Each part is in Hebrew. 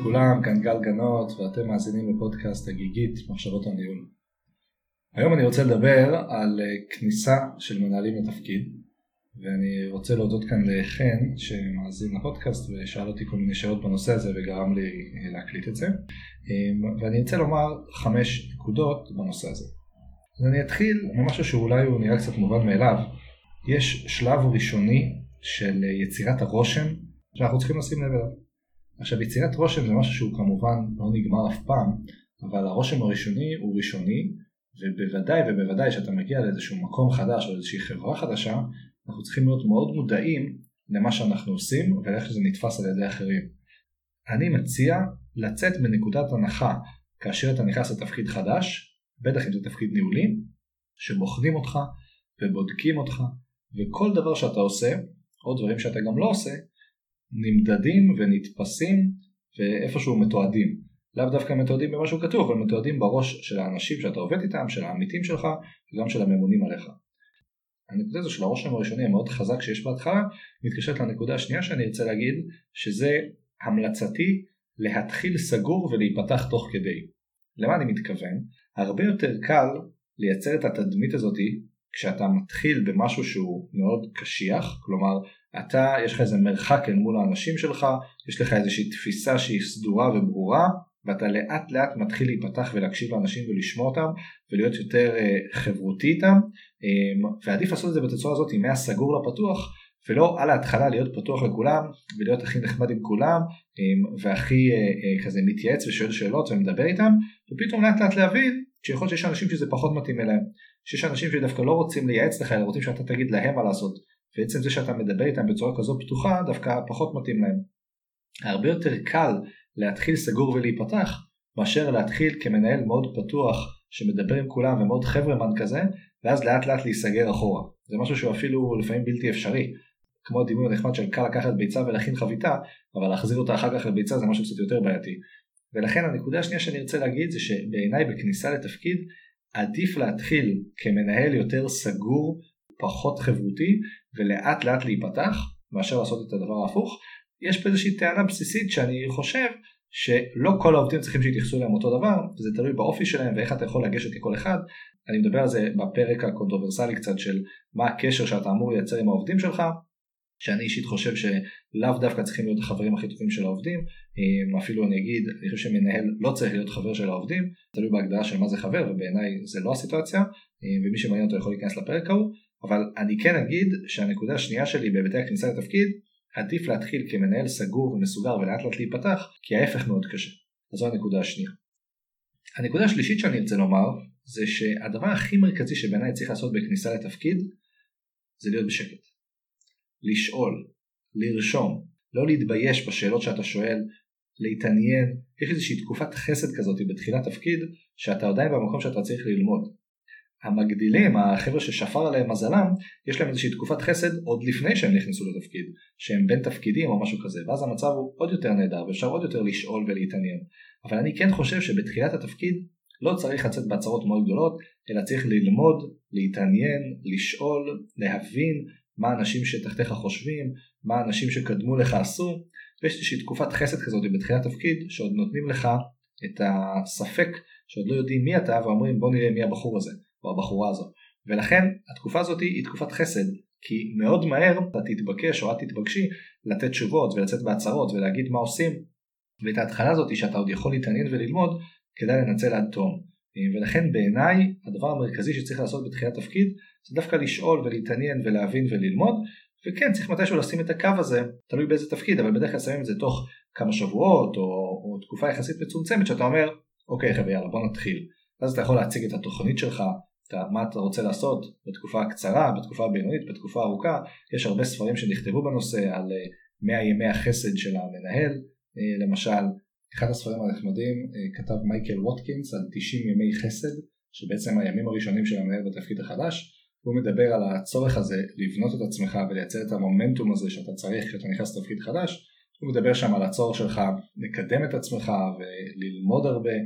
לכולם, כאן גל גנות ואתם מאזינים לפודקאסט הגיגית מחשבות הניהול. היום אני רוצה לדבר על אה, כניסה של מנהלים לתפקיד ואני רוצה להודות כאן לחן שמאזין לפודקאסט ושאל אותי כל מיני שאלות בנושא הזה וגרם לי אה, להקליט את זה אה, ואני רוצה לומר חמש נקודות בנושא הזה. אז אני אתחיל ממשהו שאולי הוא נראה קצת מובן מאליו, יש שלב ראשוני של יצירת הרושם שאנחנו צריכים לשים לב אליו. עכשיו יצירת רושם זה משהו שהוא כמובן לא נגמר אף פעם, אבל הרושם הראשוני הוא ראשוני, ובוודאי ובוודאי שאתה מגיע לאיזשהו מקום חדש או איזושהי חברה חדשה, אנחנו צריכים להיות מאוד מודעים למה שאנחנו עושים ואיך זה נתפס על ידי אחרים. אני מציע לצאת מנקודת הנחה כאשר אתה נכנס לתפקיד חדש, בטח אם זה תפקיד ניהולי, שבוחנים אותך ובודקים אותך וכל דבר שאתה עושה, או דברים שאתה גם לא עושה, נמדדים ונתפסים ואיפשהו מתועדים. לאו דווקא מתועדים במשהו כתוב, אבל מתועדים בראש של האנשים שאתה עובד איתם, של העמיתים שלך וגם של הממונים עליך. הנקודה הזו של הרושם הראשוני המאוד חזק שיש בהתחלה מתקשרת לנקודה השנייה שאני ארצה להגיד שזה המלצתי להתחיל סגור ולהיפתח תוך כדי. למה אני מתכוון? הרבה יותר קל לייצר את התדמית הזאתי כשאתה מתחיל במשהו שהוא מאוד קשיח, כלומר אתה יש לך איזה מרחק אל מול האנשים שלך, יש לך איזושהי תפיסה שהיא סדורה וברורה ואתה לאט לאט מתחיל להיפתח ולהקשיב לאנשים ולשמוע אותם ולהיות יותר uh, חברותי איתם. um, ועדיף לעשות את זה בתצורה הזאת מהסגור לפתוח ולא על ההתחלה להיות פתוח לכולם ולהיות הכי נחמד עם כולם um, והכי uh, uh, כזה מתייעץ ושואל שאלות ומדבר איתם ופתאום לאט לאט להבין שיכול להיות שיש אנשים שזה פחות מתאים אליהם. שיש אנשים שדווקא לא רוצים לייעץ לך אלא רוצים שאתה תגיד להם מה לעשות ועצם זה שאתה מדבר איתם בצורה כזו פתוחה דווקא פחות מתאים להם. הרבה יותר קל להתחיל סגור ולהיפתח מאשר להתחיל כמנהל מאוד פתוח שמדבר עם כולם ומאוד חברמן כזה ואז לאט לאט להיסגר אחורה. זה משהו שהוא אפילו לפעמים בלתי אפשרי. כמו הדימוי הנחמד של קל לקחת ביצה ולהכין חביתה אבל להחזיר אותה אחר כך לביצה זה משהו קצת יותר בעייתי. ולכן הנקודה השנייה שאני רוצה להגיד זה שבעיניי בכניסה לתפקיד עדיף להתחיל כמנהל יותר סגור פחות חברותי ולאט לאט להיפתח מאשר לעשות את הדבר ההפוך. יש פה איזושהי טענה בסיסית שאני חושב שלא כל העובדים צריכים שיתייחסו אליהם אותו דבר וזה תלוי באופי שלהם ואיך אתה יכול לגשת לכל אחד. אני מדבר על זה בפרק הקונטרוברסלי קצת של מה הקשר שאתה אמור לייצר עם העובדים שלך שאני אישית חושב שלאו דווקא צריכים להיות החברים הכי טובים של העובדים, אפילו אני אגיד, אני חושב שמנהל לא צריך להיות חבר של העובדים, תלוי בהגדרה של מה זה חבר ובעיניי זה לא הסיטואציה, ומי שמעניין אותו יכול להיכנס לפרק ההוא, אבל אני כן אגיד שהנקודה השנייה שלי בהיבטי הכניסה לתפקיד, עדיף להתחיל כמנהל סגור ומסוגר ולאט לאט להיפתח, כי ההפך מאוד קשה. אז זו הנקודה השנייה. הנקודה השלישית שאני רוצה לומר, זה שהדבר הכי מרכזי שבעיניי צריך לעשות בכניסה לתפקיד, זה להיות בשקט. לשאול, לרשום, לא להתבייש בשאלות שאתה שואל, להתעניין, יש איזושהי תקופת חסד כזאת בתחילת תפקיד, שאתה עדיין במקום שאתה צריך ללמוד. המגדילים, החבר'ה ששפר עליהם מזלם, יש להם איזושהי תקופת חסד עוד לפני שהם נכנסו לתפקיד, שהם בין תפקידים או משהו כזה, ואז המצב הוא עוד יותר נהדר ואפשר עוד יותר לשאול ולהתעניין. אבל אני כן חושב שבתחילת התפקיד לא צריך לצאת בהצהרות מאוד גדולות, אלא צריך ללמוד, להתעניין, לשאול, להבין מה האנשים שתחתיך חושבים, מה האנשים שקדמו לך עשו, ויש איזושהי תקופת חסד כזאת בתחילת תפקיד שעוד נותנים לך את הספק שעוד לא יודעים מי אתה ואומרים בוא נראה מי הבחור הזה. או הבחורה הזו. ולכן התקופה הזאת היא תקופת חסד, כי מאוד מהר אתה תתבקש או את תתבקשי לתת תשובות ולצאת בהצהרות ולהגיד מה עושים, ואת ההתחלה הזאת שאתה עוד יכול להתעניין וללמוד, כדאי לנצל עד תום. ולכן בעיניי הדבר המרכזי שצריך לעשות בתחילת תפקיד זה דווקא לשאול ולהתעניין ולהבין וללמוד וכן צריך מתישהו לשים את הקו הזה תלוי באיזה תפקיד אבל בדרך כלל שמים את זה תוך כמה שבועות או, או תקופה יחסית מצומצמת שאתה אומר אוקיי חבר'ה יאללה בוא נתחיל אז אתה יכול להציג את התוכנית שלך מה אתה רוצה לעשות בתקופה הקצרה, בתקופה הבינונית, בתקופה הארוכה, יש הרבה ספרים שנכתבו בנושא על 100 אה, ימי החסד של המנהל, אה, למשל אחד הספרים הנחמדים אה, כתב מייקל ווטקינס על 90 ימי חסד, שבעצם הימים הראשונים של המנהל בתפקיד החדש, הוא מדבר על הצורך הזה לבנות את עצמך ולייצר את המומנטום הזה שאתה צריך כשאתה נכנס לתפקיד חדש, הוא מדבר שם על הצורך שלך לקדם את עצמך וללמוד הרבה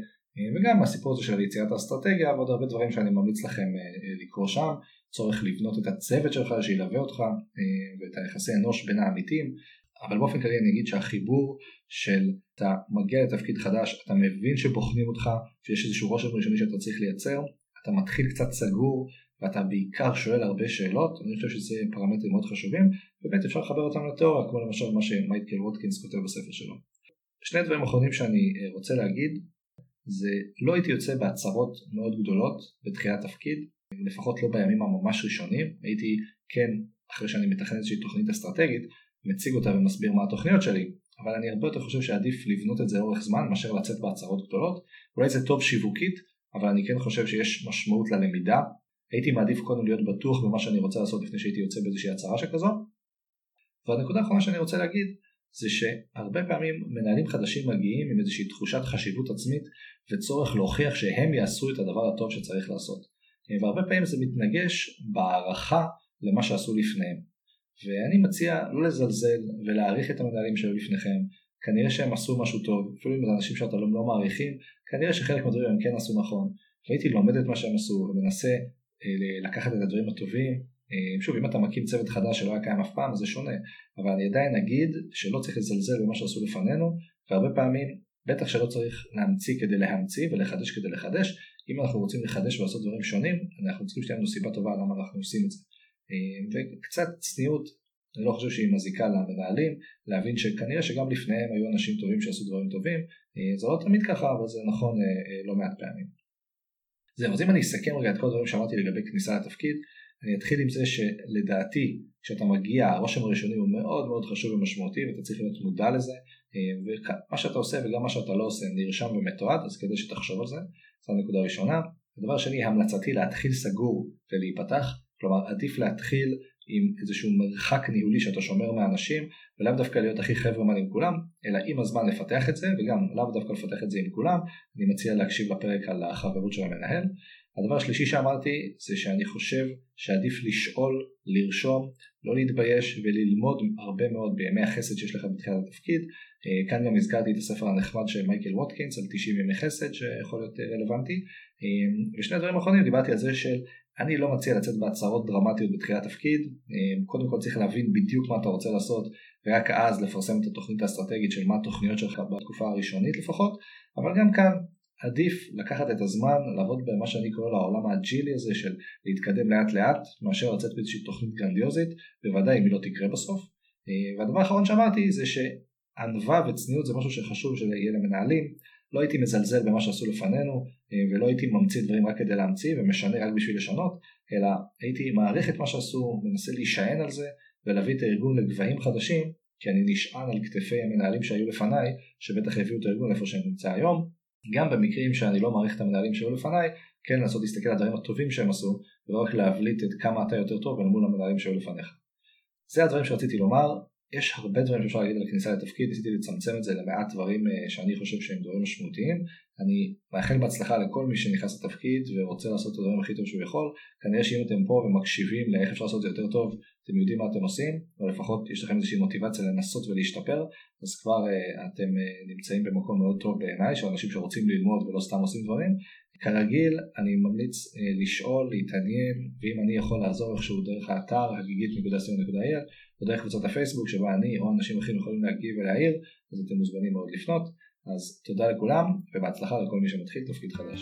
וגם הסיפור הזה של יצירת האסטרטגיה ועוד הרבה דברים שאני ממליץ לכם אה, אה, לקרוא שם, צורך לבנות את הצוות שלך שילווה אותך אה, ואת היחסי אנוש בין העמיתים, אבל באופן כללי אני אגיד שהחיבור של אתה מגיע לתפקיד חדש, אתה מבין שבוחנים אותך, שיש איזשהו רושם ראשוני שאתה צריך לייצר, אתה מתחיל קצת סגור ואתה בעיקר שואל הרבה שאלות, אני חושב שזה פרמטרים מאוד חשובים, ובאמת אפשר לחבר אותם לתיאוריה, כמו למשל מה שמייקל ווטקינס כותב בספר שלו. שני דברים אחרונים שאני אה, רוצה להגיד, זה לא הייתי יוצא בהצהרות מאוד גדולות בתחילת תפקיד, לפחות לא בימים הממש ראשונים, הייתי כן, אחרי שאני מתכנן איזושהי תוכנית אסטרטגית, מציג אותה ומסביר מה התוכניות שלי, אבל אני הרבה יותר חושב שעדיף לבנות את זה לאורך זמן מאשר לצאת בהצהרות גדולות, אולי זה טוב שיווקית, אבל אני כן חושב שיש משמעות ללמידה, הייתי מעדיף קודם להיות בטוח במה שאני רוצה לעשות לפני שהייתי יוצא באיזושהי הצהרה שכזו. והנקודה האחרונה שאני רוצה להגיד זה שהרבה פעמים מנהלים חדשים מגיעים עם איזושהי תחושת חשיבות עצמית וצורך להוכיח שהם יעשו את הדבר הטוב שצריך לעשות. והרבה פעמים זה מתנגש בהערכה למה שעשו לפניהם. ואני מציע לא לזלזל ולהעריך את המנהלים שהיו לפניכם, כנראה שהם עשו משהו טוב, אפילו אם זה אנשים שאתה לא, לא מעריכים, כנראה שחלק מהדברים הם כן עשו נכון, והייתי לומד את מה שהם עשו ומנסה אה, לקחת את הדברים הטובים, שוב אם אתה מקים צוות חדש שלא היה קיים אף פעם זה שונה, אבל אני עדיין אגיד שלא צריך לזלזל במה שעשו לפנינו, והרבה פעמים בטח שלא צריך להמציא כדי להמציא ולחדש כדי לחדש, אם אנחנו רוצים לחדש ולעשות דברים שונים, אנחנו צריכים שתהיה לנו סיבה טובה למה אנחנו עושים את זה. אה, וקצת צניעות, אני לא חושב שהיא מזיקה למנהלים, להבין שכנראה שגם לפניהם היו אנשים טובים שעשו דברים טובים, זה לא תמיד ככה, אבל זה נכון לא מעט פעמים. זהו, אז אם אני אסכם רגע את כל הדברים שאמרתי לגבי כניסה לתפקיד, אני אתחיל עם זה שלדעתי כשאתה מגיע הרושם הראשוני הוא מאוד מאוד חשוב ומשמעותי ואתה צריך להיות מודע לזה אה, ומה שאתה עושה וגם מה שאתה לא עושה נרשם ומתועד אז כדי שתחשוב על זה, זו הנקודה הראשונה. הדבר שני המלצתי להתחיל סגור ולהיפתח, כלומר עדיף להתחיל עם איזשהו מרחק ניהולי שאתה שומר מאנשים ולאו דווקא להיות הכי חברמן עם כולם אלא עם הזמן לפתח את זה וגם לאו דווקא לפתח את זה עם כולם אני מציע להקשיב לפרק על החברות של המנהל הדבר השלישי שאמרתי זה שאני חושב שעדיף לשאול, לרשום, לא להתבייש וללמוד הרבה מאוד בימי החסד שיש לך בתחילת התפקיד. אה, כאן גם הזכרתי את הספר הנחמד של מייקל ווטקינס על 90 ימי חסד שיכול להיות רלוונטי. אה, ושני הדברים האחרונים דיברתי על זה של אני לא מציע לצאת בהצהרות דרמטיות בתחילת תפקיד, אה, קודם כל צריך להבין בדיוק מה אתה רוצה לעשות ורק אז לפרסם את התוכנית האסטרטגית של מה התוכניות שלך בתקופה הראשונית לפחות, אבל גם כאן עדיף לקחת את הזמן לעבוד במה שאני קורא לו העולם האג'ילי הזה של להתקדם לאט לאט מאשר לצאת באיזושהי תוכנית גרנדיוזית, בוודאי אם היא לא תקרה בסוף. אה, והדבר האחרון שאמרתי זה שענווה וצניעות זה משהו שחשוב שיהיה למנהלים, לא הייתי מזלזל במה שעשו לפנינו אה, ולא הייתי ממציא דברים רק כדי להמציא ומשנה רק בשביל לשנות אלא הייתי מעריך את מה שעשו, מנסה להישען על זה ולהביא את הארגון לגבהים חדשים כי אני נשען על כתפי המנהלים שהיו לפניי שבטח הביאו את הארגון איפה שאני נמצא היום גם במקרים שאני לא מעריך את המנהלים שהיו לפניי כן לנסות להסתכל על הדברים הטובים שהם עשו ולא רק להבליט את כמה אתה יותר טוב אל מול המנהלים שהיו לפניך. זה הדברים שרציתי לומר יש הרבה דברים שאפשר להגיד על כניסה לתפקיד, ניסיתי לצמצם את זה למעט דברים אה, שאני חושב שהם דברים משמעותיים. אני מאחל בהצלחה לכל מי שנכנס לתפקיד ורוצה לעשות את הדברים הכי טוב שהוא יכול. כנראה שאם אתם פה ומקשיבים לאיך אפשר לעשות את זה יותר טוב, אתם יודעים מה אתם עושים, או לפחות יש לכם איזושהי מוטיבציה לנסות ולהשתפר, אז כבר uh, אתם uh, נמצאים במקום מאוד טוב בעיניי, של אנשים שרוצים ללמוד ולא סתם עושים דברים. כרגיל אני ממליץ לשאול, להתעניין, ואם אני יכול לעזור איכשהו דרך האתר הגיגית.co.il או דרך קבוצת הפייסבוק שבה אני או אנשים אחרים יכולים להגיב ולהעיר, אז אתם מוזמנים מאוד לפנות. אז תודה לכולם ובהצלחה לכל מי שמתחיל תפקיד חדש.